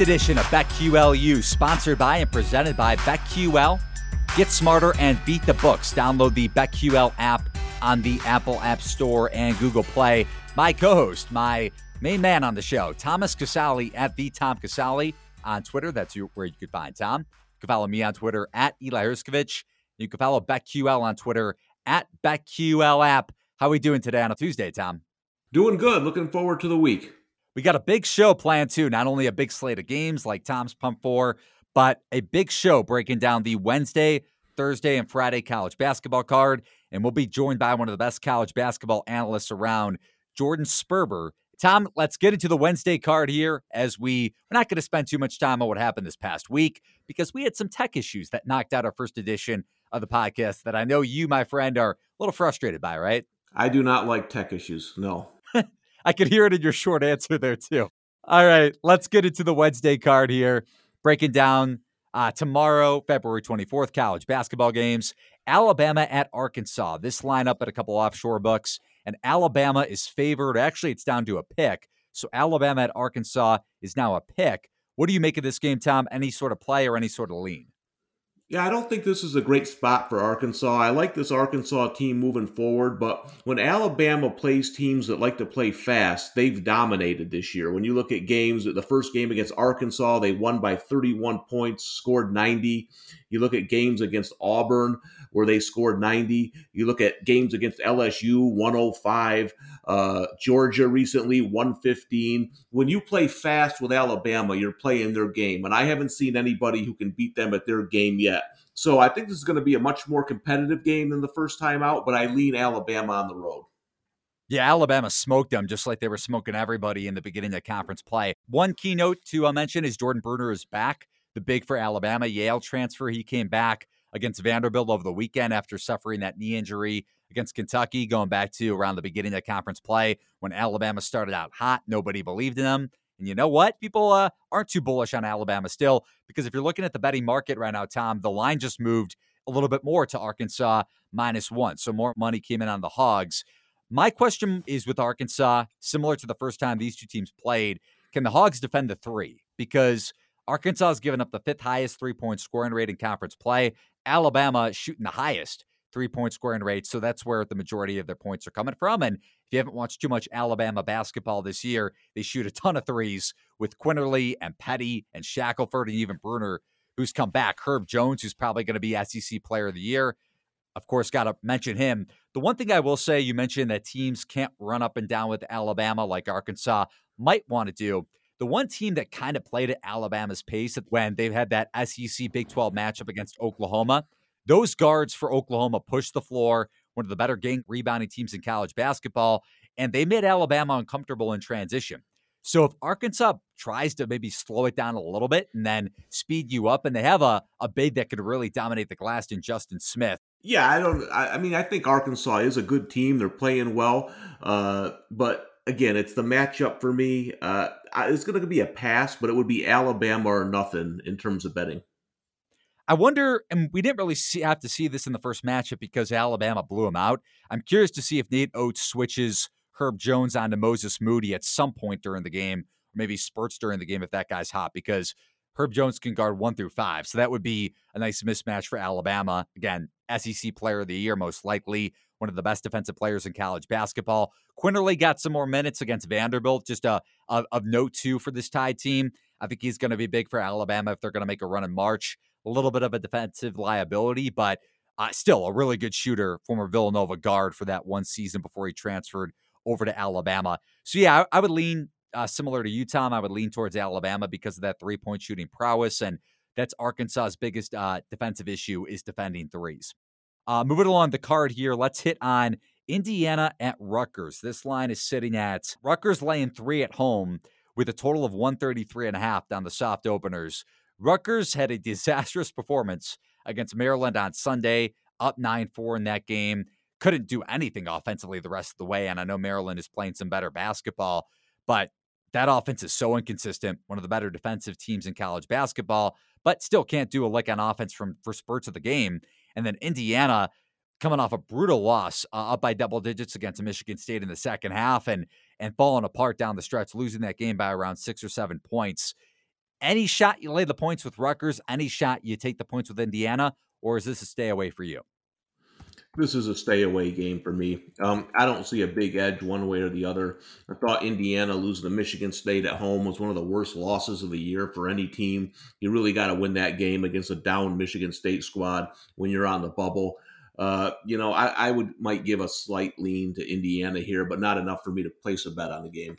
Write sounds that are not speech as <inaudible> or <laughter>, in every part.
Edition of BetQLU, sponsored by and presented by BetQL. Get smarter and beat the books. Download the BetQL app on the Apple App Store and Google Play. My co-host, my main man on the show, Thomas Casale at the Tom Casale on Twitter. That's where you could find Tom. You can follow me on Twitter at Eli Hershkovich. You can follow BetQL on Twitter at BetQL app. How are we doing today on a Tuesday, Tom? Doing good. Looking forward to the week. We got a big show planned too. Not only a big slate of games like Tom's Pump 4, but a big show breaking down the Wednesday, Thursday, and Friday college basketball card. And we'll be joined by one of the best college basketball analysts around, Jordan Sperber. Tom, let's get into the Wednesday card here as we, we're not going to spend too much time on what happened this past week because we had some tech issues that knocked out our first edition of the podcast that I know you, my friend, are a little frustrated by, right? I do not like tech issues. No. <laughs> I could hear it in your short answer there, too. All right, let's get into the Wednesday card here, breaking down uh, tomorrow, February 24th, college basketball games. Alabama at Arkansas. This lineup at a couple offshore books, and Alabama is favored. Actually, it's down to a pick. So Alabama at Arkansas is now a pick. What do you make of this game, Tom? Any sort of play or any sort of lean? Yeah, I don't think this is a great spot for Arkansas. I like this Arkansas team moving forward, but when Alabama plays teams that like to play fast, they've dominated this year. When you look at games, the first game against Arkansas, they won by 31 points, scored 90. You look at games against Auburn, where they scored 90. You look at games against LSU, 105. Uh, Georgia recently, 115. When you play fast with Alabama, you're playing their game. And I haven't seen anybody who can beat them at their game yet. So I think this is going to be a much more competitive game than the first time out, but I lean Alabama on the road. Yeah, Alabama smoked them just like they were smoking everybody in the beginning of conference play. One keynote to uh, mention is Jordan Bruner is back, the big for Alabama Yale transfer. He came back against Vanderbilt over the weekend after suffering that knee injury against Kentucky, going back to around the beginning of conference play when Alabama started out hot. Nobody believed in them. And you know what? People uh, aren't too bullish on Alabama still because if you're looking at the betting market right now, Tom, the line just moved a little bit more to Arkansas minus one. So more money came in on the Hogs. My question is with Arkansas, similar to the first time these two teams played, can the Hogs defend the three? Because Arkansas has given up the fifth highest three point scoring rate in conference play. Alabama shooting the highest three point scoring rate. So that's where the majority of their points are coming from. And if you haven't watched too much Alabama basketball this year, they shoot a ton of threes with Quinerly and Petty and Shackelford and even Bruner, who's come back. Herb Jones, who's probably going to be SEC player of the year. Of course, got to mention him. The one thing I will say, you mentioned that teams can't run up and down with Alabama like Arkansas might want to do. The one team that kind of played at Alabama's pace when they've had that SEC Big 12 matchup against Oklahoma, those guards for Oklahoma pushed the floor, one of the better rebounding teams in college basketball, and they made Alabama uncomfortable in transition. So if Arkansas tries to maybe slow it down a little bit and then speed you up, and they have a, a big that could really dominate the glass in Justin Smith. Yeah, I don't. I, I mean, I think Arkansas is a good team. They're playing well, uh, but again, it's the matchup for me. Uh, it's going to be a pass, but it would be Alabama or nothing in terms of betting. I wonder, and we didn't really see, have to see this in the first matchup because Alabama blew him out. I'm curious to see if Nate Oats switches Herb Jones onto Moses Moody at some point during the game, or maybe spurts during the game if that guy's hot, because Herb Jones can guard one through five. So that would be a nice mismatch for Alabama. Again, SEC player of the year, most likely one of the best defensive players in college basketball. Quinerly got some more minutes against Vanderbilt, just a, a of note too for this Tide team. I think he's going to be big for Alabama if they're going to make a run in March. A little bit of a defensive liability, but uh, still a really good shooter, former Villanova guard for that one season before he transferred over to Alabama. So yeah, I, I would lean uh, similar to you, Tom. I would lean towards Alabama because of that three point shooting prowess, and that's Arkansas's biggest uh, defensive issue is defending threes. Uh, moving along the card here, let's hit on Indiana at Rutgers. This line is sitting at Rutgers laying three at home with a total of 133 and a half down the soft openers. Rutgers had a <laughs> disastrous performance against Maryland on Sunday, up 9 4 in that game. Couldn't do anything offensively the rest of the way. And I know Maryland is playing some better basketball, but that offense is so inconsistent. One of the better defensive teams in college basketball, but still can't do a lick on offense from for spurts of the game. And then Indiana coming off a brutal loss uh, up by double digits against Michigan State in the second half and and falling apart down the stretch, losing that game by around six or seven points. Any shot you lay the points with Rutgers, any shot you take the points with Indiana, or is this a stay away for you? This is a stay away game for me. Um, I don't see a big edge one way or the other. I thought Indiana losing to Michigan State at home was one of the worst losses of the year for any team. You really got to win that game against a down Michigan State squad when you're on the bubble. Uh, you know, I, I would might give a slight lean to Indiana here, but not enough for me to place a bet on the game.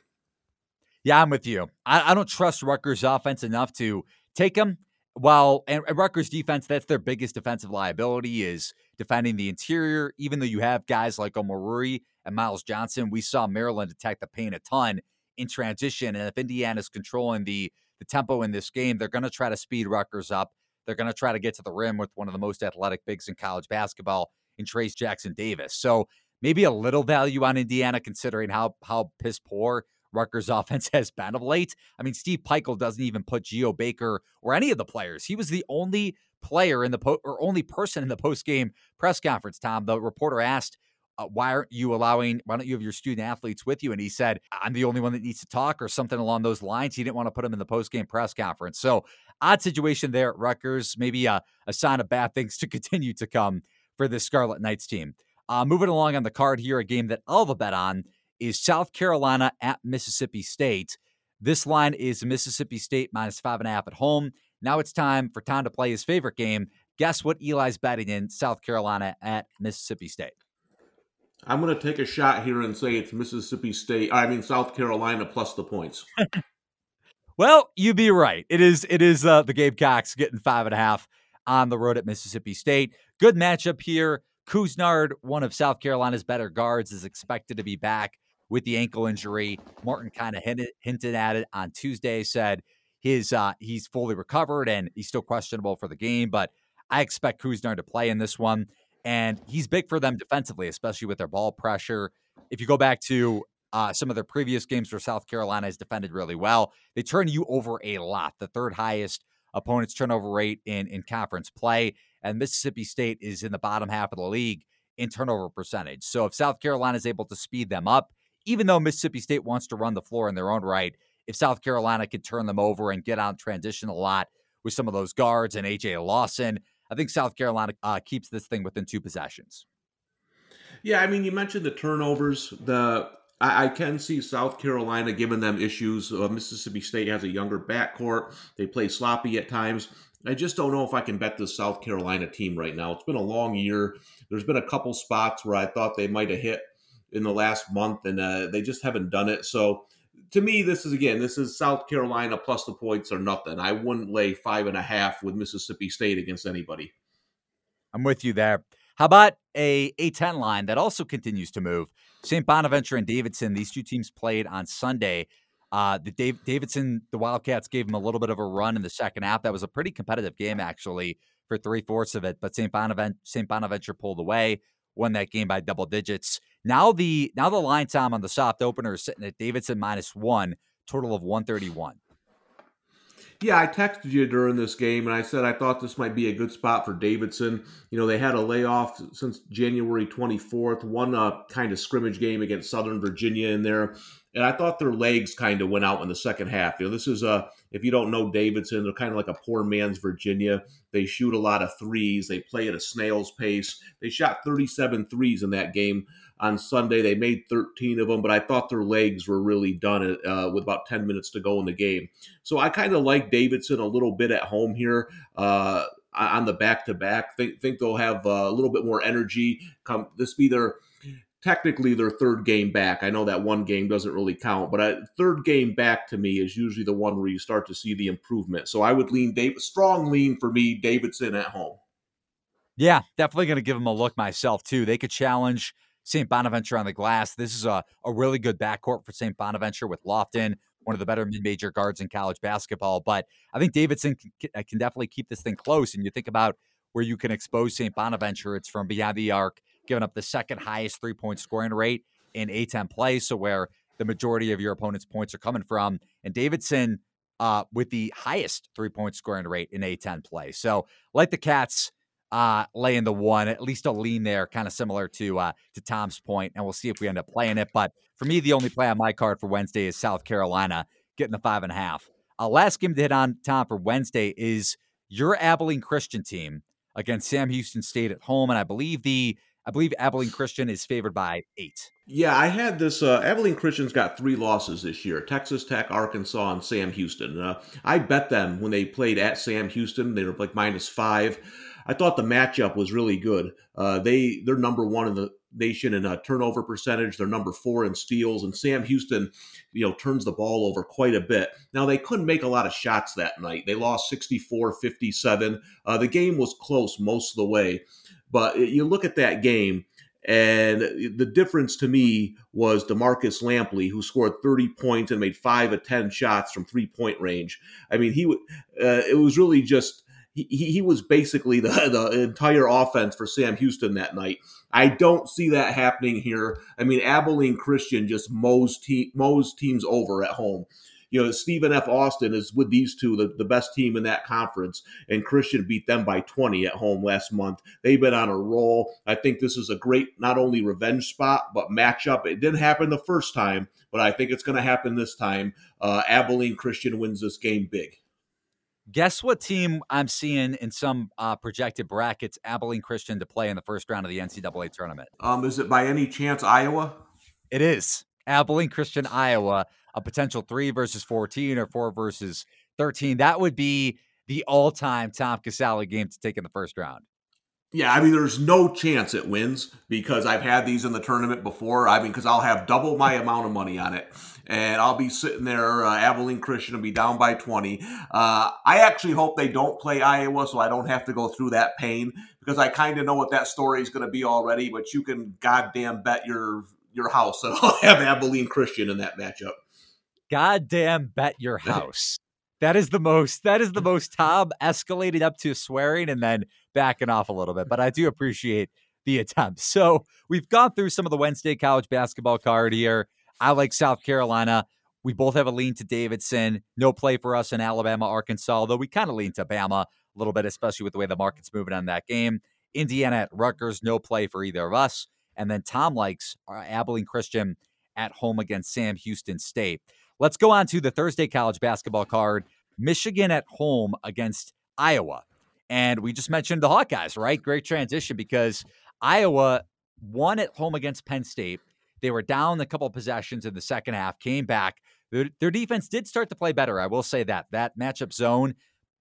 Yeah, I'm with you. I, I don't trust Rutgers' offense enough to take them. While and, Rutgers' defense, that's their biggest defensive liability is defending the interior. Even though you have guys like Omoruyi and Myles Johnson, we saw Maryland attack the paint a ton in transition. And if Indiana's controlling the the tempo in this game, they're going to try to speed Rutgers up. They're going to try to get to the rim with one of the most athletic bigs in college basketball in Trayce Jackson Davis. So maybe a little value on Indiana considering how how piss poor Rutgers <laughs> offense has been of late. I mean, Steve Pikiell doesn't even put Geo Baker or any of the players. He was the only player in the po- or only person in the post game press conference. Tom, the reporter asked, uh, "Why aren't you allowing? Why don't you have your student athletes with you?" And he said, "I'm the only one that needs to talk," or something along those lines. He didn't want to put him in the post game press conference. So odd situation there at Rutgers. Maybe a, a sign of bad things <laughs> to continue to come for this Scarlet Knights team. Uh, moving along on the card here, a game that I'll have a bet on is South Carolina at Mississippi State. This line is Mississippi State minus five and a half at home. Now it's time for Tom to play his favorite game. Guess what Eli's betting in South Carolina at Mississippi State? I'm going to take a shot here and say it's Mississippi State. I mean South Carolina plus the points. <laughs> well, you'd be right. It is. It is uh, the Gamecocks getting five and a half on the road at Mississippi State. Good matchup here. Couisnard, one of South Carolina's better guards, is expected to be back with the ankle injury. Martin kind of hinted, hinted at it on Tuesday, said his uh, he's fully recovered and he's still questionable for the game, but I expect Couisnard to play in this one. And he's big for them defensively, especially with their ball pressure. If you go back to uh, some of their previous games where South Carolina has defended really well, they turn you over a lot, the third highest opponent's turnover rate in, in conference play. And Mississippi State is in the bottom half of the league in turnover percentage. So if South Carolina is able to speed them up, even though Mississippi State wants to run the floor in their own right, if South Carolina could turn them over and get on transition a lot with some of those guards and AJ Lawson, I think South Carolina uh, keeps this thing within two possessions. Yeah, I mean, you mentioned the turnovers. The I, I can see South Carolina giving them issues. Uh, Mississippi State has a younger backcourt. They play sloppy at times. I just don't know if I can bet this South Carolina team right now. It's been a long year. There's been a couple spots where I thought they might have hit in the last month, and uh, they just haven't done it. So to me, this is again, this is South Carolina plus the points or nothing. I wouldn't lay five and a half with Mississippi State against anybody. I'm with you there. How about a A10 line that also continues to move? St. Bonaventure and Davidson, these two teams played on Sunday. Uh, the Dave, Davidson, the Wildcats gave them a little bit of a run in the second half. That was a pretty competitive game, actually, for three fourths of it. But St. Bonaventure, St. Bonaventure pulled away, won that game by double digits. Now the now the line time on the soft opener is sitting at Davidson minus one, total of one thirty one. Yeah, I texted you during this game and I said I thought this might be a good spot for Davidson. You know, they had a layoff since January 24th, one kind of scrimmage game against Southern Virginia in there. And I thought their legs kind of went out in the second half. You know, this is a if you don't know Davidson, they're kind of like a poor man's Virginia. They shoot a lot of threes. They play at a snail's pace. They shot 37 threes in that game on Sunday. They made 13 of them, but I thought their legs were really done uh, with about 10 minutes to go in the game. So I kind of like Davidson a little bit at home here. Uh, on the back to back, think think they'll have uh, a little bit more energy. Come this be their technically their third game back. I know that one game doesn't really count, but a third game back to me is usually the one where you start to see the improvement. So I would lean Dave, strong lean for me, Davidson at home. Yeah, definitely going to give them a look myself too. They could challenge St. Bonaventure on the glass. This is a, a really good backcourt for St. Bonaventure with Lofton, one of the better mid-major guards in college basketball. But I think Davidson can, can definitely keep this thing close. And you think about where you can expose St. Bonaventure, it's from beyond the arc giving up the second highest three point scoring rate in A10 play. So, where the majority of your opponent's points are coming from. And Davidson uh, with the highest three point scoring rate in A10 play. So, like the Cats, uh, laying the one, at least a lean there, kind of similar to uh, to Tom's point, and we'll see if we end up playing it. But for me, the only play on my card for Wednesday is South Carolina getting the five and a half. Uh, last game to hit on Tom for Wednesday is your Abilene Christian team against Sam Houston State at home, and I believe the I believe Abilene Christian is favored by eight. Yeah, I had this. Uh, Abilene Christian's got three losses this year Texas Tech, Arkansas, and Sam Houston. Uh, I bet them when they played at Sam Houston. They were like minus five. I thought the matchup was really good. Uh, they they're number one in the nation in a turnover percentage. They're number four in steals, and Sam Houston, you know, turns the ball over quite a bit. Now they couldn't make a lot of shots that night. They lost 64-57. Uh, the game was close most of the way. But you look at that game, and the difference to me was Demarcus Lampley, who scored 30 points and made five of 10 shots from three point range. I mean, he uh, it was really just. He, he was basically the, <laughs> the entire offense for Sam Houston that night. I don't see that happening here. I mean, Abilene Christian just mows, te- mows teams over at home you know, Stephen F. Austin is with these two, the, the best team in that conference, and Christian beat them by 20 at home last month. They've been on a roll. I think this is a great, not only revenge spot, but matchup. It didn't happen the first time, but I think it's going to happen this time. Uh, Abilene Christian wins this game big. Guess what team I'm seeing in some uh, projected brackets Abilene Christian to play in the first round of the NCAA tournament? Um, is it by any chance Iowa? It is. Abilene Christian, Iowa a potential three versus 14 or four versus 13. That would be the all time Tom Casale game to take in the first round. Yeah, I mean, there's no chance it wins because I've had these in the tournament before. I mean, because I'll have double my amount of money on it, and I'll be sitting there. Uh, Abilene Christian will be down by 20. Uh, I actually hope they don't play Iowa, so I don't have to go through that pain because I kind of know what that story is going to be already. But you can goddamn bet your your house that I'll <laughs> have Abilene Christian in that matchup goddamn bet your <laughs> house. That is the most that is the <laughs> most Tom escalated up to swearing and then backing off a little bit. But I do appreciate the attempt. So we've gone through some of the Wednesday college basketball card here. I like South Carolina. We both have a lean to Davidson. No play for us in Alabama, Arkansas, though we kind of lean to Bama a little bit, especially with the way the market's moving on that game. Indiana at Rutgers, no play for either of us. And then Tom likes uh, Abilene Christian at home against Sam Houston State. Let's go on to the Thursday college basketball card. Michigan at home against Iowa. And we just mentioned the Hawkeyes, right? Great transition because Iowa won at home against Penn State. They were down a couple possessions in the second half, came back. Their, their defense did start to play better. I will say that. That matchup zone,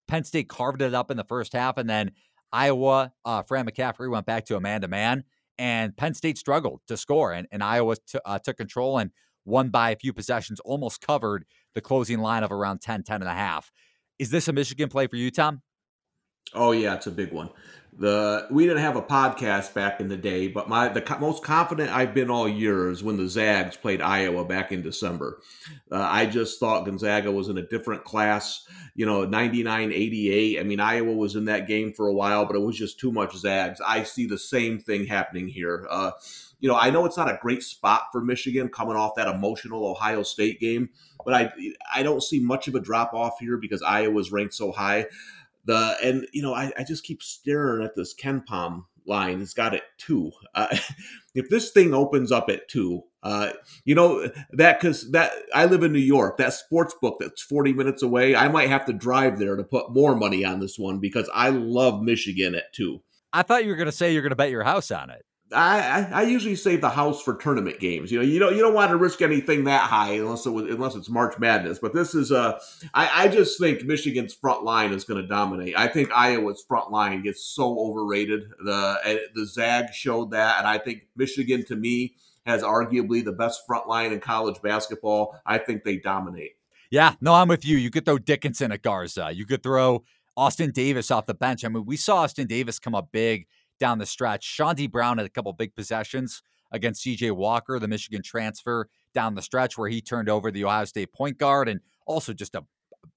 Penn State carved it up in the first half, and then Iowa, uh, Fran McCaffery went back to a man to man, and Penn State struggled to score, and, and Iowa t- uh, took control and won by a few possessions, almost covered the closing line of around 10, 10 and a half. Is this a Michigan play for you, Tom? Oh yeah, it's a big one. The we didn't have a podcast back in the day, but my the co- most confident I've been all year is when the Zags played Iowa back in December. Uh, I just thought Gonzaga was in a different class. You know, 99 88. I mean, Iowa was in that game for a while, but it was just too much Zags. I see the same thing happening here. Uh, you know, I know it's not a great spot for Michigan coming off that emotional Ohio State game, but I I don't see much of a drop off here because Iowa's ranked so high. The and you know I, I just keep staring at this KenPom line It's got it two. Uh, <laughs> if this thing opens up at two, uh, you know that because that I live in New York, that sports book that's forty minutes away, I might have to drive there to put more money on this one because I love Michigan at two. I thought you were going to say you're going to bet your house on it. I, I usually save the house for tournament games. You know, you don't you don't want to risk anything that high unless it was, unless it's March Madness. But this is uh, I, I just think Michigan's front line is going to dominate. I think Iowa's front line gets so overrated. The the Zag showed that, and I think Michigan to me has arguably the best front line in college basketball. I think they dominate. Yeah, no, I'm with you. You could throw Dickinson at Garza. You could throw Austin Davis off the bench. I mean, we saw Austin Davis come up big down the stretch. Chaundee Brown had a couple big possessions against CJ Walker, the Michigan transfer, down the stretch where he turned over the Ohio State point guard and also just a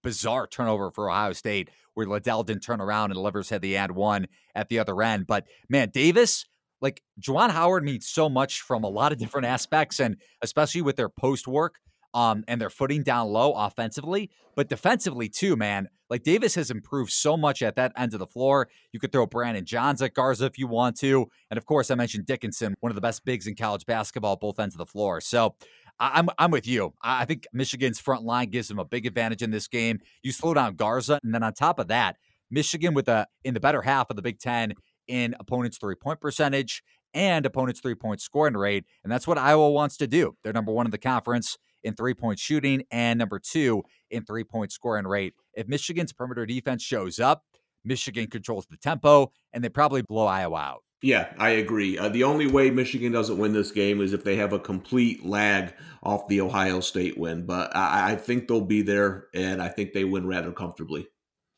bizarre turnover for Ohio State where Liddell didn't turn around and Livers had the ad one at the other end. But man, Davis, like Juwan Howard means so much from a lot of different aspects and especially with their post work um, and they're footing down low offensively, but defensively too, man. Like Davis has improved so much at that end of the floor. You could throw Brandon Johns at Garza if you want to. And of course, I mentioned Dickinson, one of the best bigs in college basketball, both ends of the floor. So I'm I'm with you. I think Michigan's front line gives them a big advantage in this game. You slow down Garza, and then on top of that, Michigan with a in the better half of the Big Ten in opponents' three point percentage and opponents' three point scoring rate, and that's what Iowa wants to do. They're number one in the conference in three point shooting and number two in three point scoring rate. If Michigan's perimeter defense shows up, Michigan controls the tempo and they probably blow Iowa out. Yeah, I agree. Uh, the only way Michigan doesn't win this game is if they have a complete lag off the Ohio State win. But I, I think they'll be there, and I think they win rather comfortably.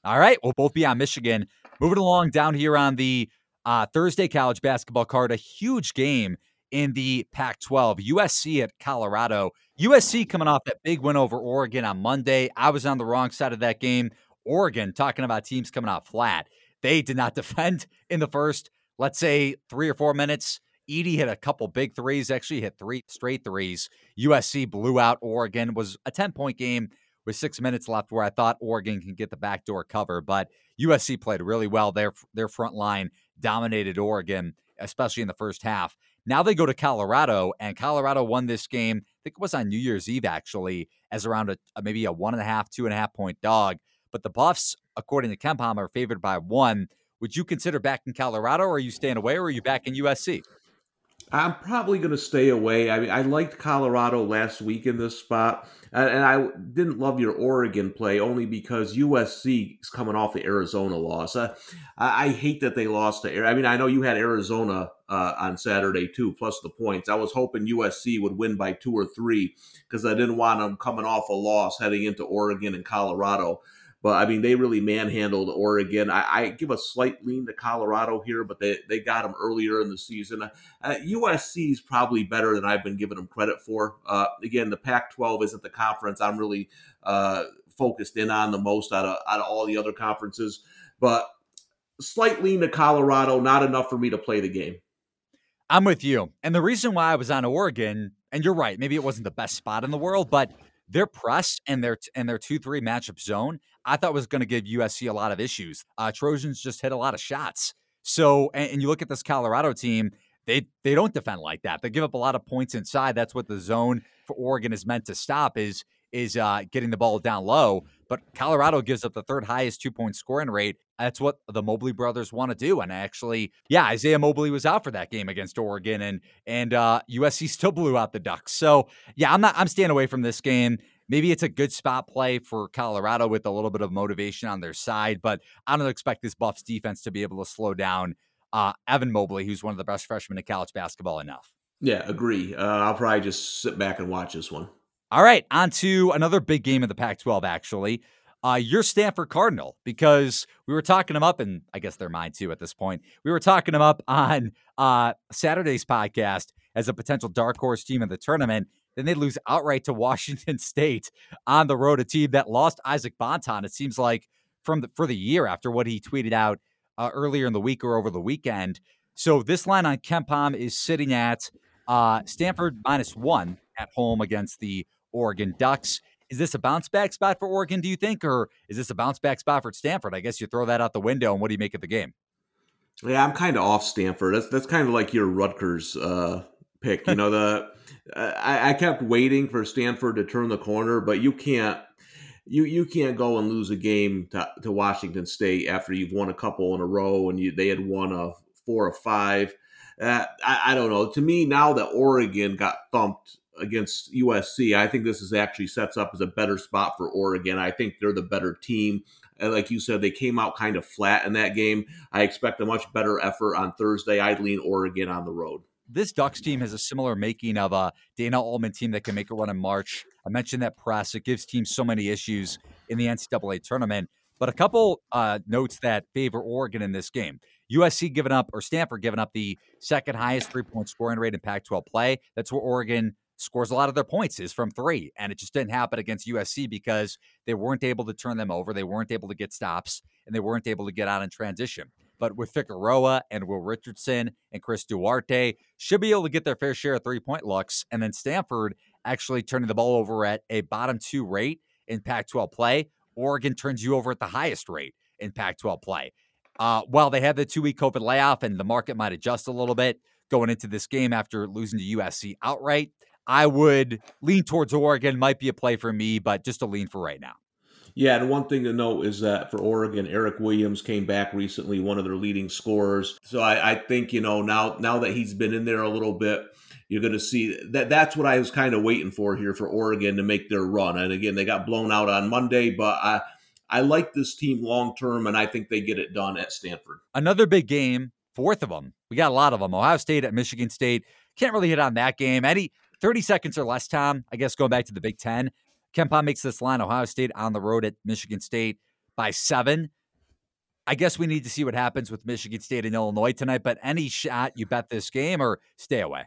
All right, we'll both be on Michigan. Moving along down here on the uh, Thursday college basketball card, a huge game in the Pac 12. USC at Colorado. USC coming off that big win over Oregon on Monday. I was on the wrong side of that game. Oregon, talking about teams coming out flat. They did not <laughs> defend in the first, let's say, three or four minutes. Eaddy hit a couple big threes, actually hit three straight threes. USC blew out Oregon. was a 10 point game with six minutes left where I thought Oregon can get the backdoor cover, but USC played really well. Their, their front line dominated Oregon, especially in the first half. Now they go to Colorado, and Colorado won this game. I think it was on New Year's Eve, actually, as around a, a maybe a one and a half, two and a half point dog. But the Buffs, according to KenPom, are favored by one. Would you consider back in Colorado, or are you staying away, or are you back in USC? I'm probably going to stay away. I mean, I liked Colorado last week in this spot, and I didn't love your Oregon play only because USC is coming off the Arizona loss. I, I hate that they lost to. I mean, I know you had Arizona uh, on Saturday too, plus the points. I was hoping USC would win by two or three because I didn't want them coming off a loss heading into Oregon and Colorado. But I mean, they really manhandled Oregon. I, I, give a slight lean to Colorado here, but they, they got them earlier in the season. Uh, USC is probably better than I've been giving them credit for. Uh, again, the Pac 12 isn't the conference I'm really uh, focused in on the most out of, out of all the other conferences. But slight lean to Colorado, not enough for me to play the game. I'm with you. And the reason why I was on Oregon, and you're right, maybe it wasn't the best spot in the world, but their press and their and their two three matchup zone, I thought was going to give USC a lot of issues. Uh, Trojans just hit a lot of shots. So, and, and, you look at this Colorado team, they they don't defend like that. They give up a lot of points inside. That's what the zone for Oregon is meant to stop is is uh, getting the ball down low. But Colorado gives up the third highest two point scoring rate. That's what the Mobley brothers want to do. And actually, yeah, Isaiah Mobley was out for that game against Oregon, and and uh, USC <laughs> still blew out the Ducks. So yeah, I'm not. I'm staying away from this game. Maybe it's a good spot play for Colorado with a little bit of motivation on their side, but I don't expect this Buffs defense to be able to slow down uh, Evan Mobley, who's one of the best freshmen in college basketball, enough. Yeah, agree. Uh, I'll probably just sit back and watch this one. All right, on to another big game of the Pac 12, actually. Uh, you're Stanford Cardinal because we were talking them up, and I guess they're mine too at this point. We were talking them up on uh, Saturday's podcast as a potential dark horse team in the tournament. Then they lose outright to <laughs> Washington State on the road, a team that lost Isaac Bonton. It seems like from the, for the year after what he tweeted out uh, earlier in the week or over the weekend. So this line on KenPom is sitting at uh, Stanford minus one at home against the Oregon Ducks. Is this a bounce back spot for Oregon, do you think? Or is this a bounce back spot for Stanford? I guess you throw that out the window. And what do you make of the game? Yeah, I'm kind of off Stanford. That's that's kind of like your Rutgers uh, pick. You know, the I, I kept waiting for Stanford to turn the corner, but you can't you you can't go and lose a game to, to Washington State after you've won a couple in a row and you they had won a four or five. Uh, I, I don't know. To me, now that Oregon got thumped against USC, I think this is actually sets up as a better spot for Oregon. I think they're the better team. And like you said, they came out kind of flat in that game. I expect a much better effort on Thursday. I'd lean Oregon on the road this Ducks team has a similar making of a Dana Altman team that can make a run in March. I mentioned that press; it gives teams so many issues in the NCAA tournament. But a couple uh, notes that favor Oregon in this game: USC giving up or Stanford giving up the second highest three point scoring rate in Pac-12 play. That's where Oregon scores a lot of their points is from three, and it just didn't happen against USC because they weren't able to turn them over, they weren't able to get stops, and they weren't able to get out in transition. But with Figueroa and Will Richardson and Chris Duarte, should be able to get their fair share of three point looks. And then Stanford actually turning the ball over at a bottom two rate in Pac 12 play. Oregon turns you over at the highest rate in Pac 12 play. Uh, while they had the two week COVID layoff and the market might adjust a little bit going into this game after losing to USC outright, I would lean towards Oregon. Might be a play for me, but just a lean for right now. Yeah, and one thing to note is that for Oregon, Eric Williams came back recently, one of their leading scorers. So I, I think you know now now that he's been in there a little bit, you're going to see that. That's what I was kind of waiting for here for Oregon to make their run. And again, they got blown out on Monday, but I I like this team long term, and I think they get it done at Stanford. Another big game, fourth of them. We got a lot of them. Ohio State at Michigan State. Can't really hit on that game. Any 30 seconds or less time, I guess, going back to the Big Ten. KenPom makes this line Ohio State on the road at Michigan State by seven. I guess we need to see what happens with Michigan State and Illinois tonight, but any shot you bet this game or stay away?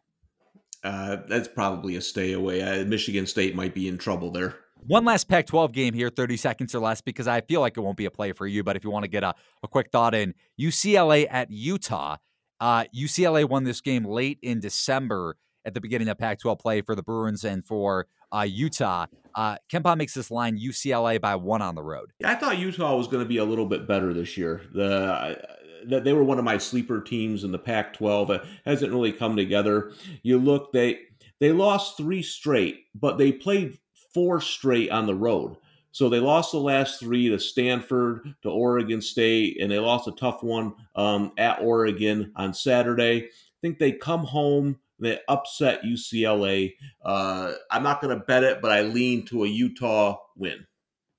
Uh, that's probably a stay away. Uh, Michigan State might be in trouble there. One last Pac 12 game here, 30 seconds or less, because I feel like it won't be a play for you. But if you want to get a, a quick thought in, UCLA at Utah. Uh, UCLA won this game late in December at the beginning of Pac 12 play for the Bruins and for uh, Utah. Uh, KenPom makes this line UCLA by one on the road. I thought Utah was going to be a little bit better this year. The that they were one of my sleeper teams in the Pac-12. It hasn't really come together. You look they they lost three straight, but they played four straight on the road. So they lost the last three to Stanford, to Oregon State, and they lost a tough one um, at Oregon on Saturday. I think they come home they upset UCLA. Uh, I'm not going to bet it, but I lean to a Utah win.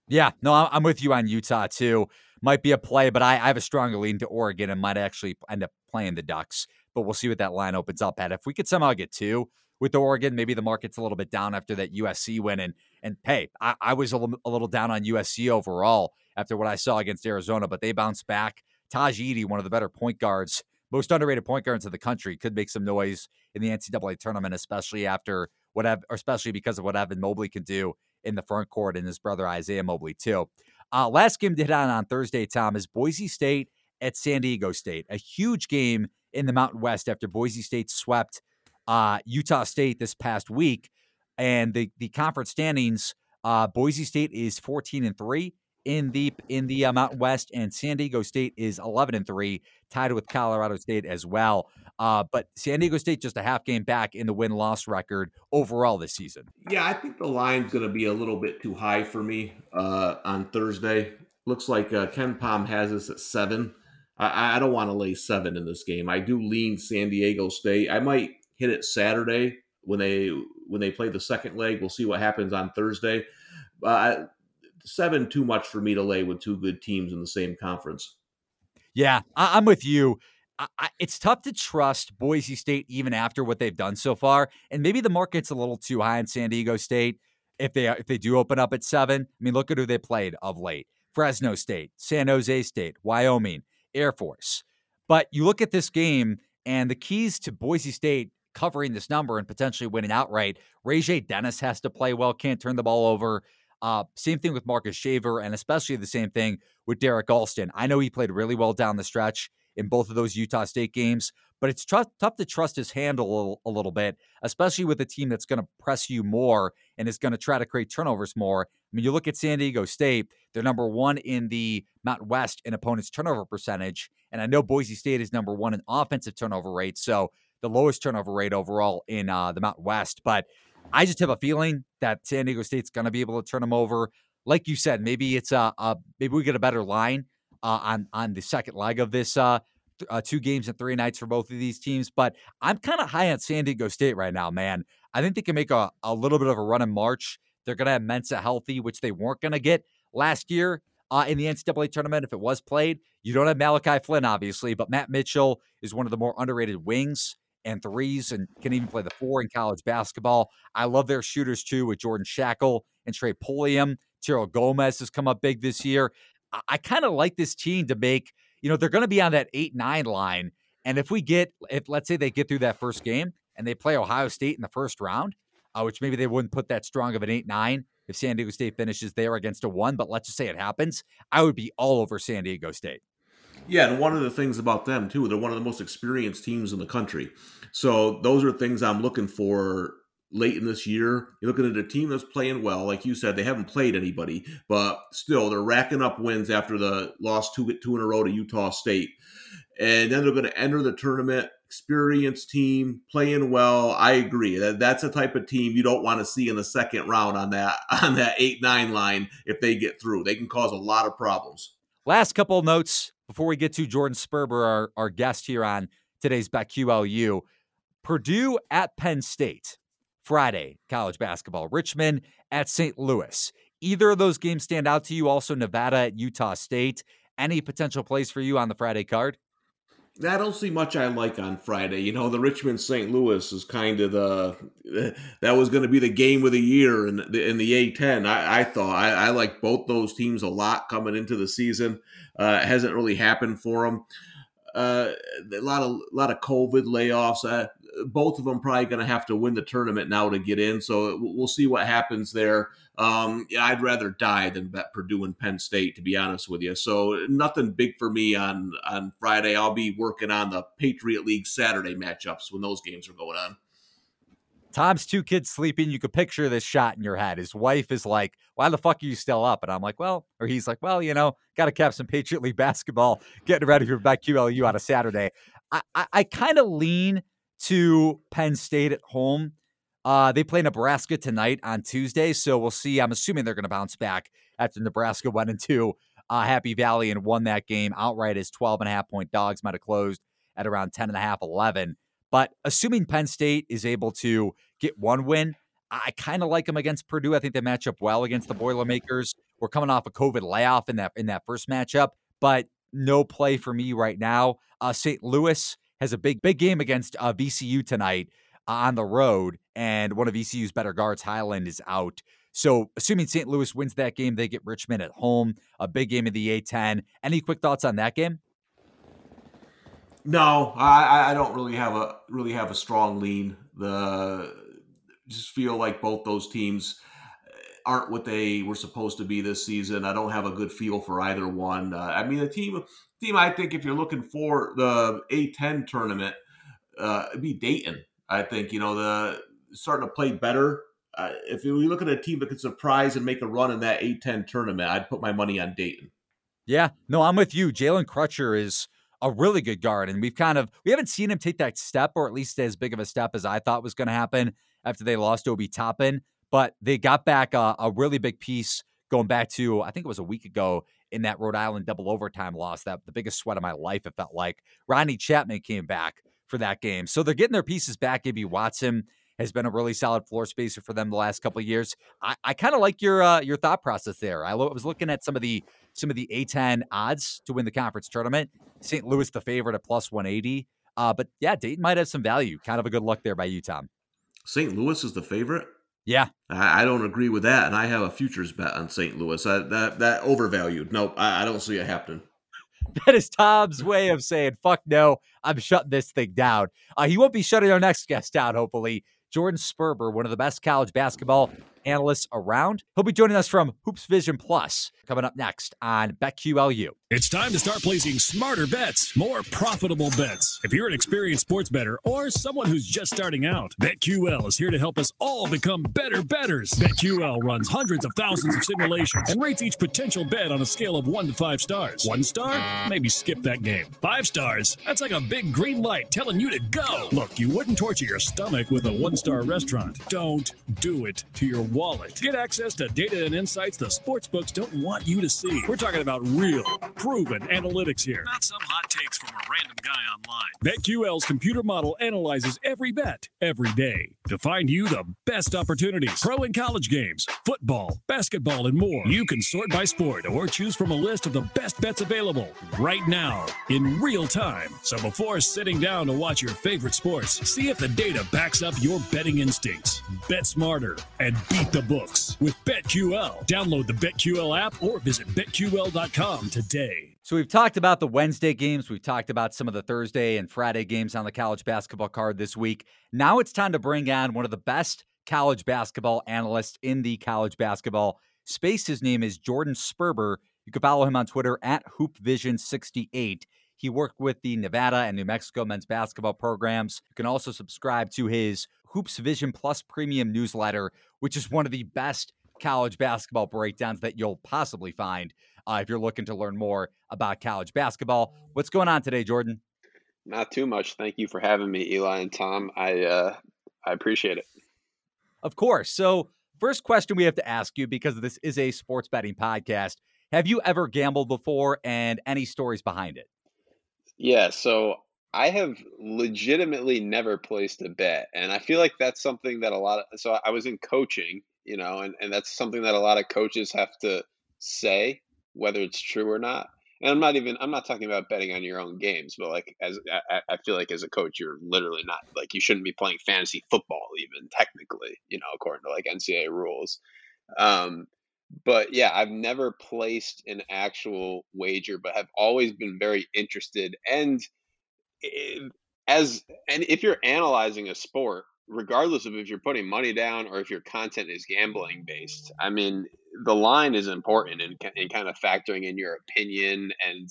Yeah, no, I'm with you on Utah too. Might be a play, but I, I have a stronger lean to Oregon and might actually end up playing the Ducks. But we'll see what that line opens up at. If we could somehow get two with Oregon, maybe the market's a little bit down after that USC win. And and hey, I, I was a little, down on USC overall after what I saw against Arizona, but they bounced back. Tahj Eaddy, one of the better point guards most underrated point guards in the country, could make some noise in the NCAA tournament, especially after what, or especially because of what Evan Mobley can do in the front court and his brother Isaiah Mobley too. Uh, last game to hit on on Thursday, Tom, is Boise State at San Diego State. A huge game in the Mountain West after Boise State swept uh, Utah State this past week, and the the conference standings. Uh, Boise State is 14 and three in the in the uh, Mountain West, and San Diego State is 11 and three, tied with Colorado State as well. Uh, but San Diego State just a half game back in the win loss record overall this season. Yeah, I think the line's going to be a little bit too high for me uh, on Thursday. Looks like uh, KenPom has us at seven. I, I don't want to lay seven in this game. I do lean San Diego State. I might hit it Saturday when they when they play the second leg. We'll see what happens on Thursday. Uh, seven too much for me to lay with two good teams in the same conference. Yeah, I- am with you. I- I- it's tough to trust Boise State even after what they've done so far, and maybe the market's a little too high in San Diego State. If they if they do open up at seven, I mean, look at who they played of late: Fresno State, San Jose State, Wyoming, Air Force. But you look at this game, and the keys to Boise State covering this number and potentially winning outright. RayJ Dennis has to play well, can't turn the ball over. Uh, same thing with Marcus Shaver, and especially the same thing with Derrick Alston. I know he played really well down the stretch in both of those Utah State games, but it's tr- tough to trust his handle a little, a little bit, especially with a team that's going to press you more and is going to try to create turnovers more. I mean, you look at San Diego State, they're number one in the Mountain West in opponents' turnover percentage, And I know Boise State is number one in offensive turnover rate, so the lowest turnover rate overall in uh, the Mountain West. But I just have a feeling that San Diego State's going to be able to turn them over. Like you said, maybe it's a, a maybe we get a better line uh, on on the second leg of this uh, uh, two games and three nights for both of these teams. But I'm kind of high on San Diego State right now, man. I think they can make a, a little bit of a run in March. They're going to have Mensah healthy, which they weren't going to get last year uh, in the NCAA tournament if it was played. You don't have Malachi Flynn, obviously, but Matt Mitchell is one of the more underrated wings and threes and can even play the four in college basketball. I love their shooters too with Jordan Schakel and Trey Pulliam. Terrell Gomez has come up big this year. I, I kind of like this team to make, you know, they're going to be on that eight, nine line. And if we get, if let's say they get through that first game and they play Ohio State in the first round, uh, which maybe they wouldn't put that strong of an eight, nine if San Diego State finishes there against a one, but let's just say it happens, I would be all over San Diego State. Yeah, and one of the things about them too, they're one of the most experienced teams in the country. So those are things I'm looking for late in this year. You're looking at a team that's playing well, like you said, they haven't played anybody, but still they're racking up wins after the lost two two in a row to Utah State, and then they're going to enter the tournament. Experienced team playing well. I agree that that's a type of team you don't want to see in the second round on that <laughs> on that eight nine line if they get through. They can cause a lot of problems. Last couple of notes before we get to Jordan Sperber, our, our guest here on today's BetQLU. Purdue at Penn State, Friday, college basketball. Richmond at St. Louis. Either of those games stand out to you? Also, Nevada at Utah State. Any potential plays for you on the Friday card? I don't see much I like on Friday. You know, the Richmond St. Louis is kind of the <laughs> that was going to be the game of the year in the in the A10. I, I thought I, I like both those teams a lot coming into the season. Uh, hasn't really happened for them. Uh, a lot of a lot of COVID layoffs. Uh, both of them probably going to have to win the tournament now to get in. So we'll see what happens there. Um, yeah, I'd rather die than bet Purdue and Penn State, to be honest with you. So nothing big for me on on Friday. I'll be working on the Patriot League Saturday matchups when those games are going on. Tom's two kids sleeping. You could picture this shot in your head. His wife is like, "Why the fuck are you still up?" And I'm like, "Well," or he's like, "Well, you know, got to cap some Patriot League <laughs> basketball, getting ready for BetQLU on a Saturday." I I, I kind of lean to Penn State at home. Uh, they play Nebraska tonight on Tuesday, so we'll see. I'm assuming they're going to bounce back after Nebraska <laughs> went into uh, Happy Valley and won that game outright as 12 and a half point dogs might have closed at around 10 and a half, 11. But assuming Penn State is able to get one win, I kind of like them against Purdue. I think they match up well against the Boilermakers. We're coming off a COVID layoff in that in that first matchup, but no play for me right now. Uh, St. Louis has a big, big game against uh, VCU tonight uh, on the road, and one of VCU's better guards, Hyland, is out. So, assuming St. Louis wins that game, they get Richmond at home, a big game in the A10. Any quick thoughts on that game? No, I, I don't really have a really have a strong lean. The just feel like both those teams aren't what they were supposed to be this season. I don't have a good feel for either one. Uh, I mean, the team team I think if you're looking for the A10 tournament, uh, it'd be Dayton. I think you know the starting to play better. Uh, if you look at a team that could surprise and make a run in that A10 tournament, I'd put my money on Dayton. Yeah, no, I'm with you. Jalen Crutcher is a really good guard, and we've kind of we haven't seen him take that step, or at least as big of a step as I thought was going to happen after they lost Obi Toppin. But they got back a, a really big piece going back to I think it was a week ago in that Rhode Island double overtime loss, that the biggest sweat of my life, it felt like. Ronnie Chapman came back for that game. So they're getting their pieces back. Gibby Watson has been a really solid floor spacer for them the last couple of years. I, I kind of like your uh, your thought process there. I lo- was looking at some of the some of the A10 odds to win the conference tournament. St. Louis the favorite at plus 180. Uh, but yeah, Dayton might have some value. Kind of a good luck there by you, Tom. St. Louis is the favorite. Yeah, I, I, don't agree with that, and I have a futures bet on St. Louis. I, that that overvalued. Nope, I, I don't see it happening. <laughs> That is Tom's way of saying "fuck no." I'm shutting this thing down. Uh, he won't be shutting our next guest down. Hopefully, Jordan Sperber, one of the best college basketball analysts around. He'll be joining us from Hoops Vision Plus coming up next on BetQLU. It's time to start placing smarter bets, more profitable bets. If you're an experienced sports bettor or someone who's just starting out, BetQL is here to help us all become better bettors. BetQL runs hundreds of thousands of simulations and rates each potential bet on a scale of one to five stars. One star? Maybe skip that game. Five stars? That's like a big green light telling you to go. Look, you wouldn't torture your stomach with a one star restaurant. Don't do it to your wallet. Get access to data and insights the sportsbooks don't want you to see. We're talking about real, proven analytics here, not some hot takes from a random guy online. BetQL's computer model analyzes every bet every day to find you the best opportunities. Pro and college games, football, basketball, and more. You can sort by sport or choose from a list of the best bets available right now in real time. So before sitting down to watch your favorite sports, see if the data backs up your betting instincts. Bet smarter and beat the books with BetQL. Download the BetQL app or visit betql.com today. So we've talked about the Wednesday games. We've talked about some of the Thursday and Friday games on the college basketball card this week. Now it's time to bring on one of the best college basketball analysts in the college basketball space. His name is Jordan Sperber. You can follow him on Twitter at HoopVision68. He worked with the Nevada and New Mexico men's basketball programs. You can also subscribe to his Hoops Vision Plus premium newsletter, which is one of the best college basketball breakdowns that you'll possibly find uh, if you're looking to learn more about college basketball. What's going on today, Jordan? Not too much. Thank you for having me, Eli and Tom. I uh, I appreciate it. Of course. So, first question we have to ask you because this is a sports betting podcast. Have you ever gambled before and any stories behind it? Yeah, so I have legitimately never placed a bet. And I feel like that's something that a lot of so I was in coaching, you know, and, and that's something that a lot of coaches have to say, whether it's true or not. And I'm not even I'm not talking about betting on your own games, but like as I, I feel like as a coach, you're literally not like you shouldn't be playing fantasy football even technically, you know, according to like NCAA rules. Um, but yeah, I've never placed an actual wager, but have always been very interested. And as and if you're analyzing a sport, regardless of if you're putting money down or if your content is gambling based, I mean, the line is important in, in kind of factoring in your opinion and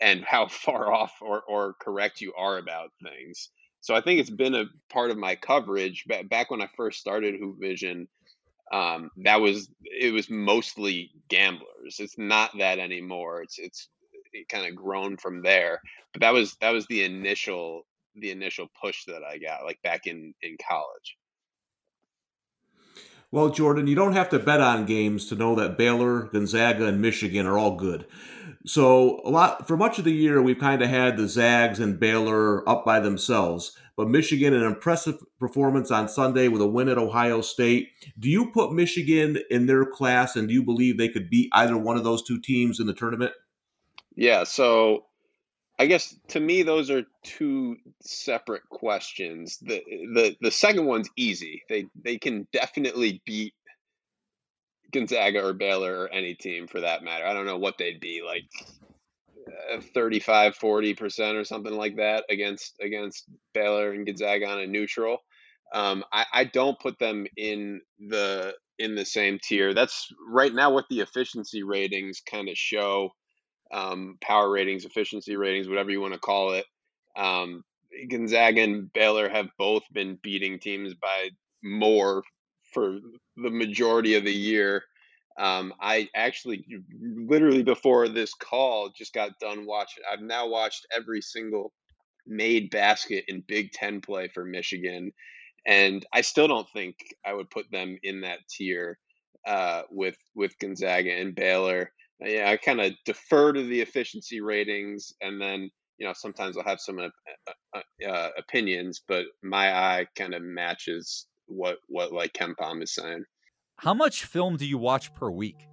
and how <laughs> far off or, or correct you are about things. So I think it's been a part of my coverage. Back when I first started Hoop Vision, um, that was it was mostly gamblers. It's not that anymore. It's it's it kind of grown from there. But that was that was the initial the initial push that I got like back in in college. Well, Jordan, you don't have to bet on games to know that Baylor, Gonzaga, and Michigan are all good. So a lot for much of the year, we've kind of had the Zags and Baylor up by themselves. But Michigan, an impressive performance on Sunday with a win at Ohio State. Do you put Michigan in their class, and do you believe they could beat either one of those two teams in the tournament? Yeah. So I guess to me, those are two separate questions. the the The second one's easy. They they can definitely beat Gonzaga or Baylor or any team for that matter. I don't know what they'd be like uh, 35 40% or something like that against against Baylor and Gonzaga on a neutral. Um, I, I don't put them in the in the same tier. That's right now what the efficiency ratings kind of show. Um, power ratings, efficiency ratings, whatever you want to call it. Um, Gonzaga and Baylor have both been beating teams by more for the majority of the year. Um, I actually literally before this call just got done watching. I've now watched every single made basket in Big Ten play for Michigan, and I still don't think I would put them in that tier uh, with with Gonzaga and Baylor. Uh, yeah, I kind of defer to the efficiency ratings, and then you know sometimes I'll have some uh, uh, uh opinions, but my eye kind of matches what what like KenPom is saying. How much film do you watch per week?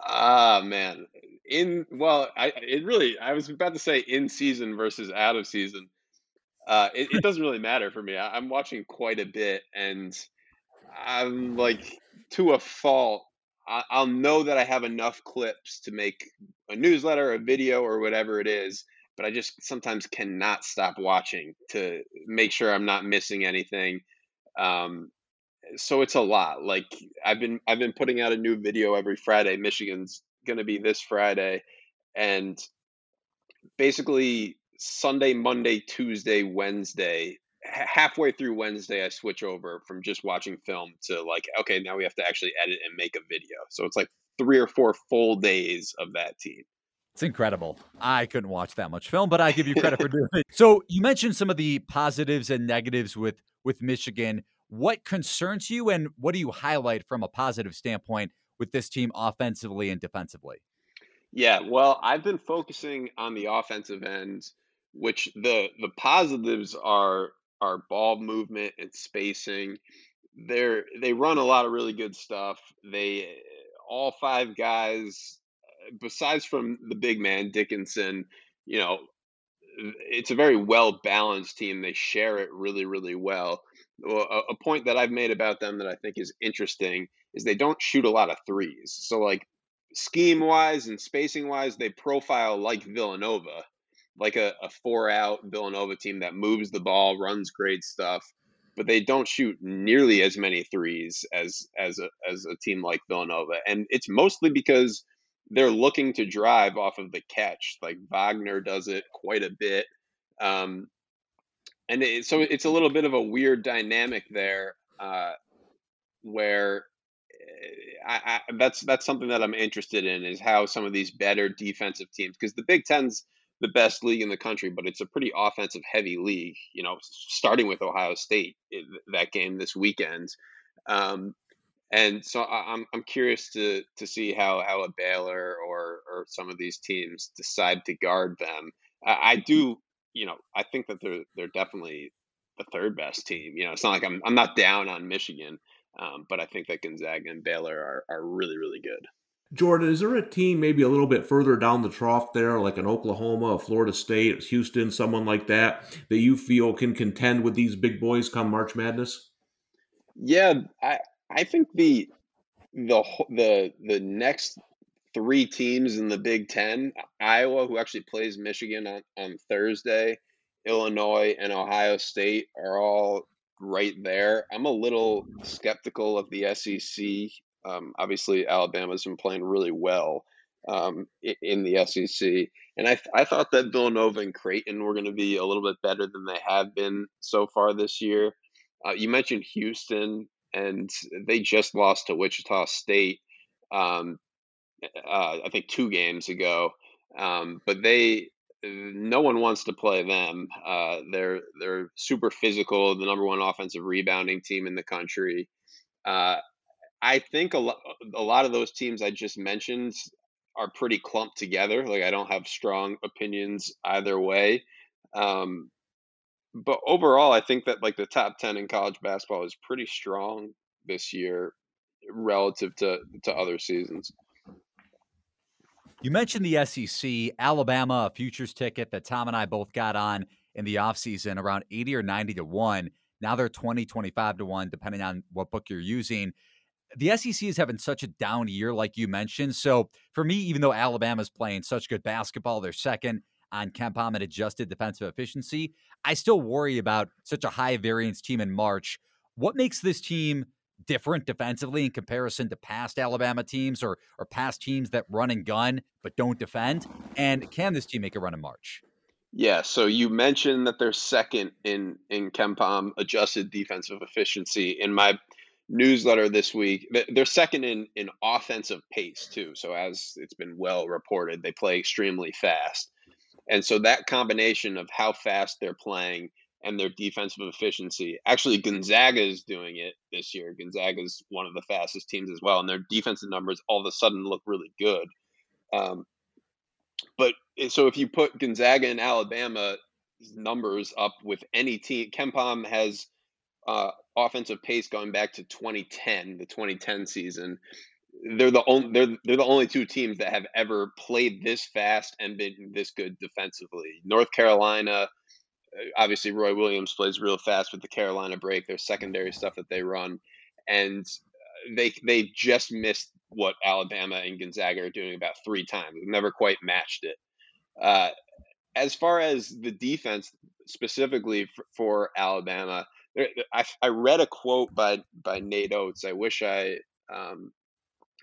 Ah, man. In well, I it really I was about to say in season versus out of season. Uh, it, it doesn't really matter for me. I, I'm watching quite a bit, and I'm like to a fault. I'll know that I have enough clips to make a newsletter, a video, or whatever it is. But I just sometimes cannot stop watching to make sure I'm not missing anything. Um, so it's a lot. Like I've been I've been putting out a new video every Friday. Michigan's going to be this Friday and basically Sunday, Monday, Tuesday, Wednesday, halfway through Wednesday I switch over from just watching film to like okay, now we have to actually edit and make a video. So it's like 3 or 4 full days of that team. It's incredible. I couldn't watch that much film, but I give you credit for <laughs> doing it. So you mentioned some of the positives and negatives with with Michigan. What concerns you, and what do you highlight from a positive standpoint with this team offensively and defensively? Yeah, well, I've been focusing on the offensive end, which the the positives are are ball movement and spacing. They're they run a lot of really good stuff. They all five guys besides from the big man Dickinson, you know, it's a very well balanced team. They share it really, really well. A, point that I've made about them that I think is interesting is they don't shoot a lot of threes. So, like scheme wise and spacing wise, they profile like Villanova, like a, a four out Villanova team that moves the ball, runs great stuff, but they don't shoot nearly as many threes as as a, as a team like Villanova, and it's mostly because they're looking to drive off of the catch. Like Wagner does it quite a bit. Um, and it, so it's a little bit of a weird dynamic there uh, where eh, I, I, that's that's something that I'm interested in is how some of these better defensive teams because the Big Ten's the best league in the country, but it's a pretty offensive heavy league. You know, starting with Ohio State that game this weekend, um, and so I'm I'm curious to to see how how a Baylor or or some of these teams decide to guard them. I, I do, you know, I think that they're they're definitely the third best team. You know, it's not like I'm I'm not down on Michigan, um, but I think that Gonzaga and Baylor are are really really good. Jordan, is there a team maybe a little bit further down the trough there, like an Oklahoma, a Florida State, Houston, someone like that, that you feel can contend with these big boys come March Madness? Yeah, I I think the the the the next three teams in the Big Ten, Iowa, who actually plays Michigan on, on Thursday, Illinois, and Ohio State are all right there. I'm a little skeptical of the SEC. Um, obviously, Alabama's been playing really well um, in the SEC, and I I thought that Villanova and Creighton were going to be a little bit better than they have been so far this year. Uh, you mentioned Houston and they just lost to Wichita State. Um, uh, I think two games ago, um, but they no one wants to play them. Uh, they're they're super physical, the number one offensive rebounding team in the country. Uh, I think a lot a lot of those teams I just mentioned are pretty clumped together. Like I don't have strong opinions either way. Um, but overall, I think that like the top ten in college basketball is pretty strong this year relative to to other seasons. You mentioned the SEC, Alabama, futures ticket that Tom and I both got on in the offseason around 80 or 90 to 1. Now they're 20, 25 to 1, depending on what book you're using. The SEC is having such a down year, like you mentioned. So for me, even though Alabama's playing such good basketball, they're second on KenPom and adjusted defensive efficiency. I still worry about such a high variance team in March. What makes this team different defensively in comparison to past Alabama teams or or past teams that run and gun but don't defend? And can this team make a run in March? Yeah, so you mentioned that they're second in in KenPom adjusted defensive efficiency. In my newsletter this week, they're second in in offensive pace too. So as it's been well reported, they play extremely fast. And so that combination of how fast they're playing and their defensive efficiency. Actually, Gonzaga is doing it this year. Gonzaga is one of the fastest teams as well, and their defensive numbers all of a sudden look really good. Um, but eh, so if you put Gonzaga and Alabama numbers up with any team, KenPom has uh, offensive pace going back to 2010, the 2010 season they're the only they're they're the only two teams that have ever played this fast and been this good defensively. North Carolina, uh, obviously Roy Williams plays real fast with the Carolina break. Their secondary stuff that they run, and uh, they they just missed what Alabama and Gonzaga are doing about three times. They've never quite matched it. Uh, as far as the defense specifically for, for Alabama, I, I read a quote by by Nate Oats. I wish I um,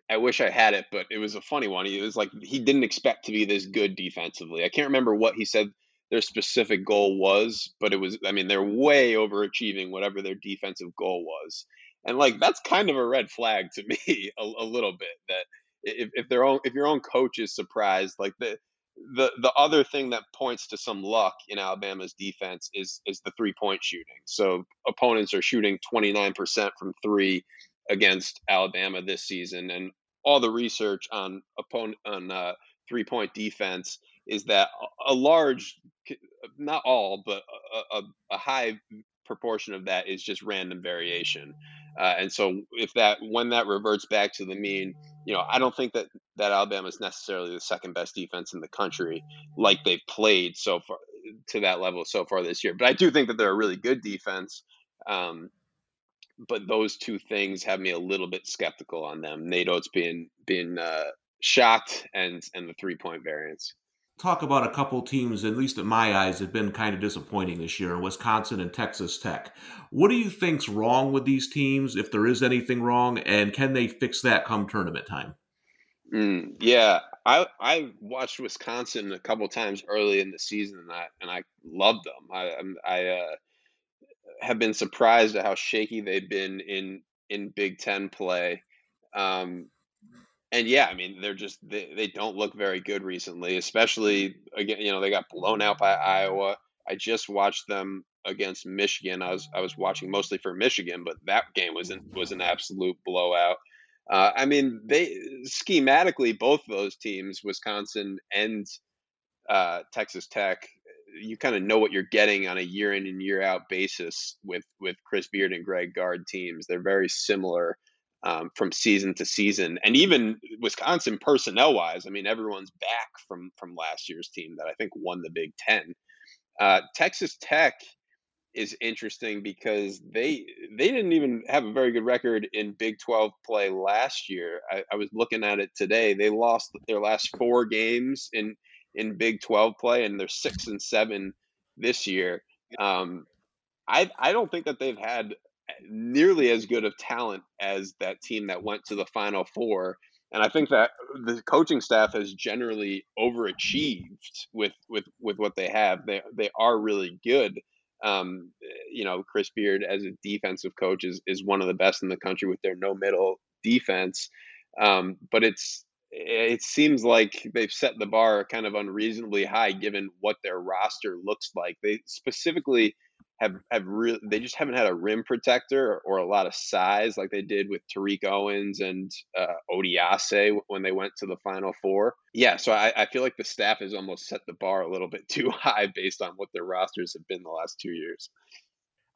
I wish I had it, but it was a funny one. He was like he didn't expect to be this good defensively. I can't remember what he said their specific goal was, but it was I mean they're way overachieving whatever their defensive goal was, and like that's kind of a red flag to <laughs> me a, a little bit that if, if their own if your own coach is surprised like the the the other thing that points to some luck in Alabama's defense is is the three point shooting. So opponents are shooting 29% from three against Alabama this season, and all the research on opponent on uh, three point defense is that a large, not all, but a, a, a high proportion of that is just random variation. Uh, and so if that when that reverts back to the mean, you know, I don't think that that Alabama is necessarily the second best defense in the country, like they've played so far to that level so far this year. But I do think that they're a really good defense. Um, but those two things have me a little bit skeptical on them. Nate Oats being being uh, and and the three point variance talk about a couple teams, at least in my eyes, have been kind of disappointing this year Wisconsin and Texas Tech. What do you think's wrong with these teams, if there is anything wrong, and can they fix that come tournament time? Mm, yeah, I I watched Wisconsin a couple times early in the season, and I and I loved them. I I uh, have been surprised at how shaky they've been in in Big Ten play. Um, and yeah, I mean they're just they, they don't look very good recently, especially again, you know, they got blown out by Iowa. I just watched them against Michigan. I was I was watching mostly for Michigan, but that game was an, was an absolute blowout. Uh, I mean, they schematically both those teams, Wisconsin and uh, Texas Tech, you kind of know what you're getting on a year in and year out basis with with Chris Beard and Greg Gard teams. They're very similar um, from season to season, and even Wisconsin personnel wise. I mean, everyone's back from from last year's team that I think won the Big Ten. Uh, Texas Tech is interesting because they they didn't even have a very good record in Big 12 play last year. I, I, was looking at it today. They lost their last four games in in Big 12 play, and they're six and seven this year. Um, I I don't think that they've had nearly as good of talent as that team that went to the Final Four. And I think that the coaching staff has generally overachieved with with with what they have. They they are really good. Um, you know, Chris Beard as a defensive coach is is one of the best in the country with their no middle defense. Um, but it's it seems like they've set the bar kind of unreasonably high given what their roster looks like. They specifically have have really they just haven't had a rim protector or, a lot of size like they did with Tariq Owens and uh, Odiase when they went to the Final Four. Yeah, so I, I feel like the staff has almost set the bar a little bit <laughs> too high based on what their rosters have been the last two years.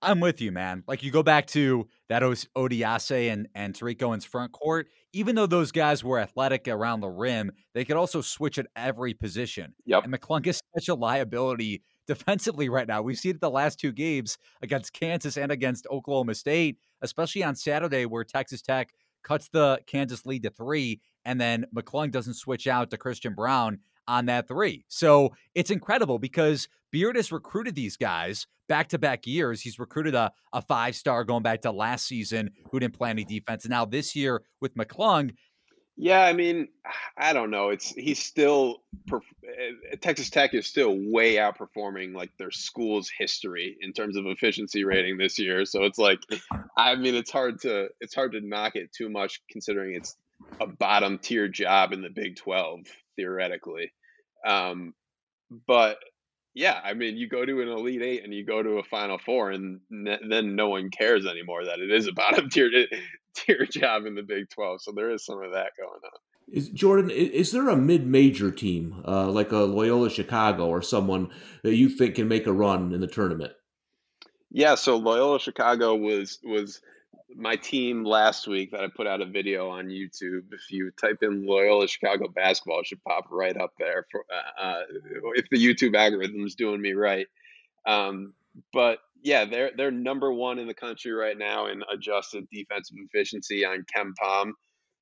I'm with you, man. Like you go back to that Odiase and and Tariq Owens front court. Even though those guys were athletic around the rim, they could also switch at every position. Yep. And McClung is such a liability defensively right now. We've seen it the last two games against Kansas and against Oklahoma State, especially on Saturday where Texas Tech cuts the Kansas lead to three, and then McClung doesn't switch out to Christian Braun on that three. So it's incredible because Beard has recruited these guys back to back years. He's recruited a, a five star going back to last season who didn't play any defense. And now this year with McClung, yeah, I mean, I don't know. It's he's still eh, Texas Tech is still way outperforming like their school's history in terms of efficiency rating this year. So it's like, I mean, it's hard to it's hard to knock it too much considering it's a bottom tier job in the Big Twelve theoretically. Um, but yeah, I mean, you go to an Elite Eight and you go to a Final Four, and then no one cares anymore that it is a bottom <laughs> tier tier <laughs> job in the Big Twelve. So there is some of that going on. Is Jordan? Is there a mid-major team uh, like a Loyola Chicago or someone that you think can make a run in the tournament? Yeah, so Loyola Chicago was was my team last week that I put out a video on YouTube. If you type in Loyola Chicago basketball, it should pop right up there. For uh, uh if the YouTube algorithm is doing me right, um, but yeah, they're they're number one in the country right now in adjusted defensive efficiency on KenPom.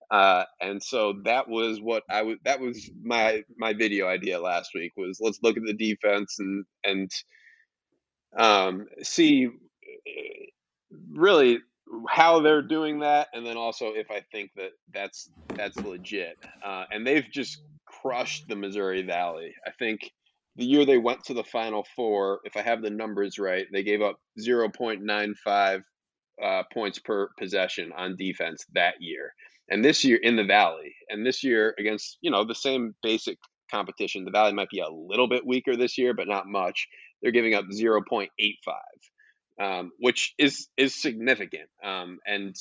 Uh, and so that was what I was. That was my my video idea last week. Was let's look at the defense and and um, see really how they're doing that, and then also if I think that that's that's legit. Uh, and they've just crushed the Missouri Valley. I think the year they went to the Final Four, if I have the numbers right, they gave up 0.95 uh, points per possession on defense that year. And this year in the Valley, and this year against you know the same basic competition, the Valley might be a little bit weaker this year, but not much. They're giving up 0.85 um, which is is significant. Um, and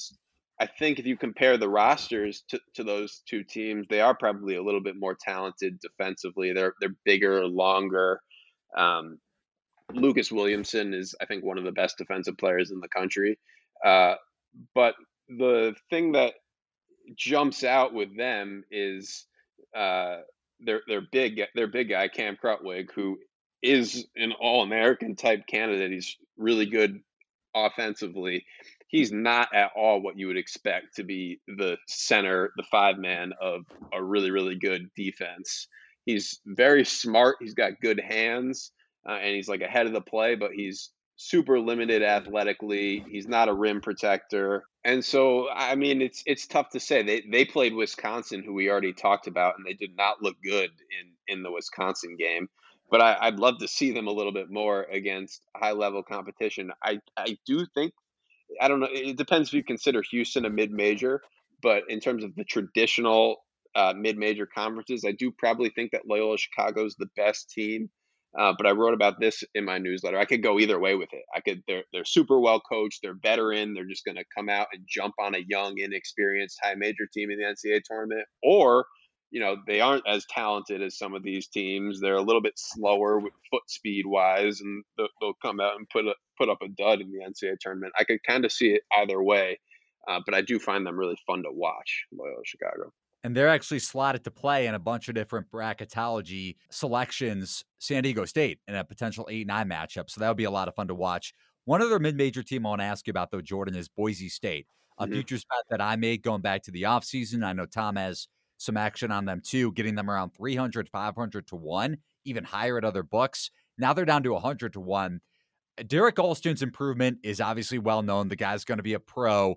I think if you compare the rosters to, to those two teams, they are probably a little bit more talented defensively. They're they're bigger, longer. Um, Lucas Williamson is, I think, one of the best defensive players in the country. Uh, but the thing that jumps out with them is uh, their their big their big guy Cam Krutwig, who is an All American type candidate. He's really good offensively. He's not at all what you would expect to be the center, the five man of a really, really good defense. He's very smart. He's got good hands, uh, and he's like ahead of the play, but he's super limited athletically. He's not a rim protector. And so I mean it's it's tough to say. They they played Wisconsin who we already talked about and they did not look good in in the Wisconsin game but I, would love to see them a little bit more against high level competition. I, I do think, I don't know, it depends if you consider Houston a mid major, but in terms of the traditional uh, mid major conferences, I do probably think that Loyola Chicago is the best team. Uh, but I wrote about this in my newsletter. I could go either way with it. I could they're they're super well coached. They're veteran. They're just going to come out and jump on a young, inexperienced high major team in the NCAA tournament, or you know they aren't as talented as some of these teams. They're a little bit slower with foot speed wise, and they'll, they'll come out and put a, put up a dud in the NCAA tournament. I could kind of see it either way, uh, but I do find them really fun to watch. Loyola Chicago. And they're actually slotted to play in a bunch of different bracketology selections. San Diego State in a potential eight nine matchup, so that would be a lot of fun to watch. One other mid major team I want to ask you about though, Jordan, is Boise State. A mm-hmm. futures bet that I made going back to the offseason. I know Tom has some action on them too, getting them around 300, 500 to 1, even higher at other books. Now they're down to 100 to 1. Derrick Alston's improvement is obviously well known. The guy's going to be a pro.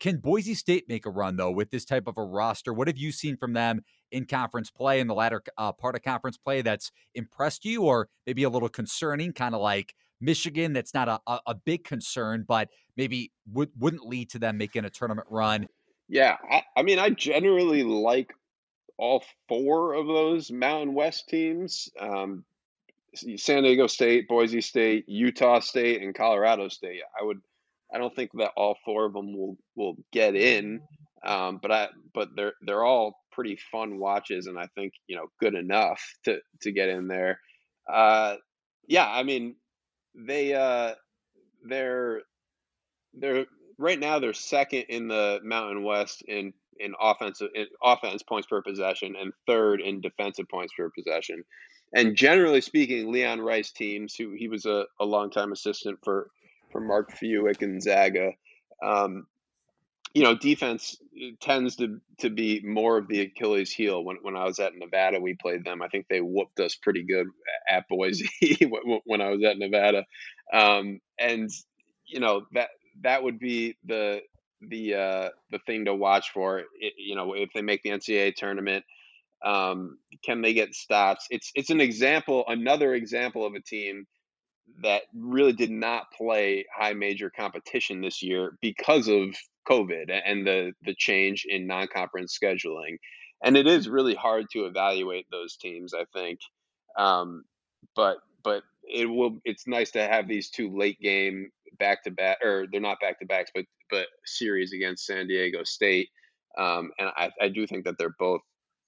Can Boise State make a run, though, with this type of a roster? What have you seen from them in conference play, in the latter uh, part of conference play that's impressed you, or maybe a little concerning, kind of like Michigan, that's not a, a, a big concern, but maybe would, wouldn't lead to them making a tournament run? Yeah, I, I mean, I generally like all four of those Mountain West teams um, San Diego State, Boise State, Utah State, and Colorado State. I would, I don't think that all four of them will will get in, um, but I, but they're they're all pretty fun watches, and I think you know good enough to to get in there. Uh, yeah, I mean, they uh, they're they're right now they're second in the Mountain West in in offensive in offense points per possession and third in defensive points per possession. And generally speaking, Leon Rice teams, who he was a, a longtime assistant for for Mark Few at Gonzaga, um, you know, defense tends to to be more of the Achilles heel. When when I was at Nevada, we played them. I think they whooped us pretty good at Boise <laughs> when I was at Nevada, um, and you know that that would be the the uh, the thing to watch for. It, you know, if they make the NCAA tournament, um, can they get stops? It's it's an example, another example of a team that really did not play high major competition this year because of COVID and the the change in non conference scheduling. And it is really hard to evaluate those teams, I think. Um, but but it will it's nice to have these two late game back to back or they're not back to backs but but series against San Diego State um, and I, I do think that they're both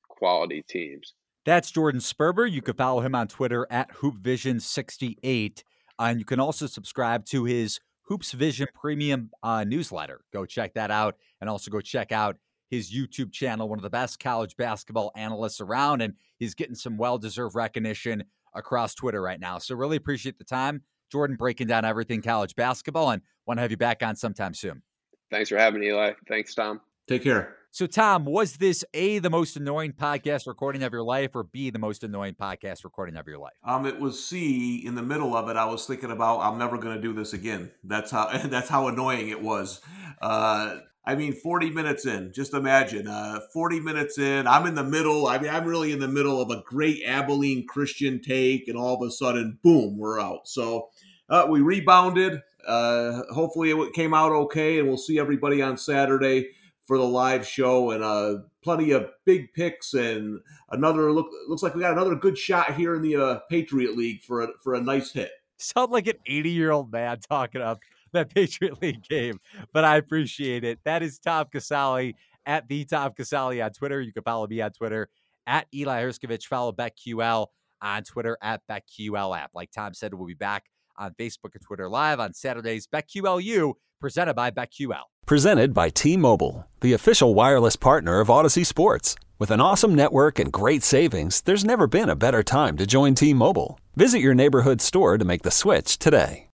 quality teams. That's Jordan Sperber. You can follow him on Twitter at HoopVision68. Uh, and you can also subscribe to his Hoops Vision Premium uh, newsletter. Go check that out. And also go check out his YouTube channel, one of the best college basketball analysts around. And he's getting some well deserved recognition across Twitter right now. So really appreciate the time. Jordan breaking down everything college basketball and want to have you back on sometime soon. Thanks for having me, Eli. Thanks, Tom. Take care. So, Tom, was this A, the most annoying podcast recording of your life, or B, the most annoying podcast recording of your life? Um, it was C. In the middle of it, I was thinking about I'm never going to do this again. That's how <laughs> that's how annoying it was. Uh, I mean, 40 minutes in, just imagine, uh, 40 minutes in, I'm in the middle. I mean, I'm really in the middle of a great Abilene Christian take, and all of a sudden, boom, we're out. So uh, we rebounded. Uh, hopefully, it came out okay, and we'll see everybody on Saturday for the live show and uh, plenty of big picks and another look. Looks like we got another good shot here in the uh, Patriot League for a, for a nice hit. Sound like an 80 year old man talking up that <laughs> Patriot League game, but I appreciate it. That is Tom Casale at the Tom Casale on Twitter. You can follow me on Twitter at Eli Hershkovich. Follow BetQL on Twitter at BetQL app. Like Tom said, we'll be back on Facebook and Twitter live on Saturdays. BetQLU presented by BetQL. Presented by T Mobile, the official wireless partner of Audacy Sports. With an awesome network and great savings, there's never been a better time to join T Mobile. Visit your neighborhood store to make the switch today.